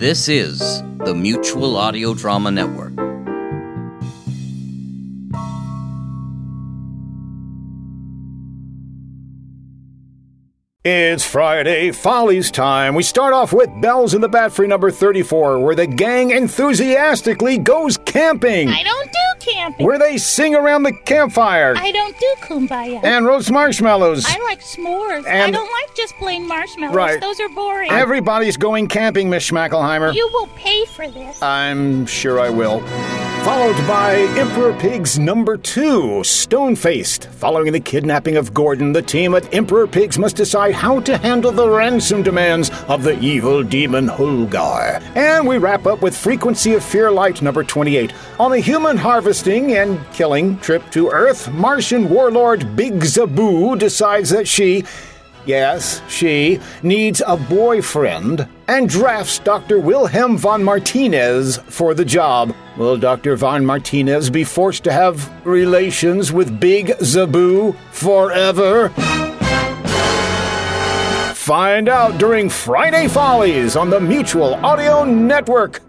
This is the Mutual Audio Drama Network. It's Friday Follies time. We start off with Bells in the Bat Free number 34, where the gang enthusiastically goes camping, I don't do camping. where they sing around the campfire I don't do kumbaya. and roast marshmallows. I like s'mores. I don't like just plain marshmallows. Right. Those are boring. Everybody's going camping, Miss Schmackelheimer. you will pay for this. I'm sure I will. Followed by Emperor Pigs number two, Stone Faced. Following the kidnapping of Gordon, the team at Emperor Pigs must decide how to handle the ransom demands of the evil demon Hulgar. And we wrap up with Frequency of Fear Light number 28. On a human harvesting and killing trip to Earth, Martian warlord Big Zaboo decides that she Yes, she needs a boyfriend and drafts Dr. Wilhelm von Martinez for the job. Will Dr. von Martinez be forced to have relations with Big Zaboo forever? Find out during Friday Follies on the Mutual Audio Network.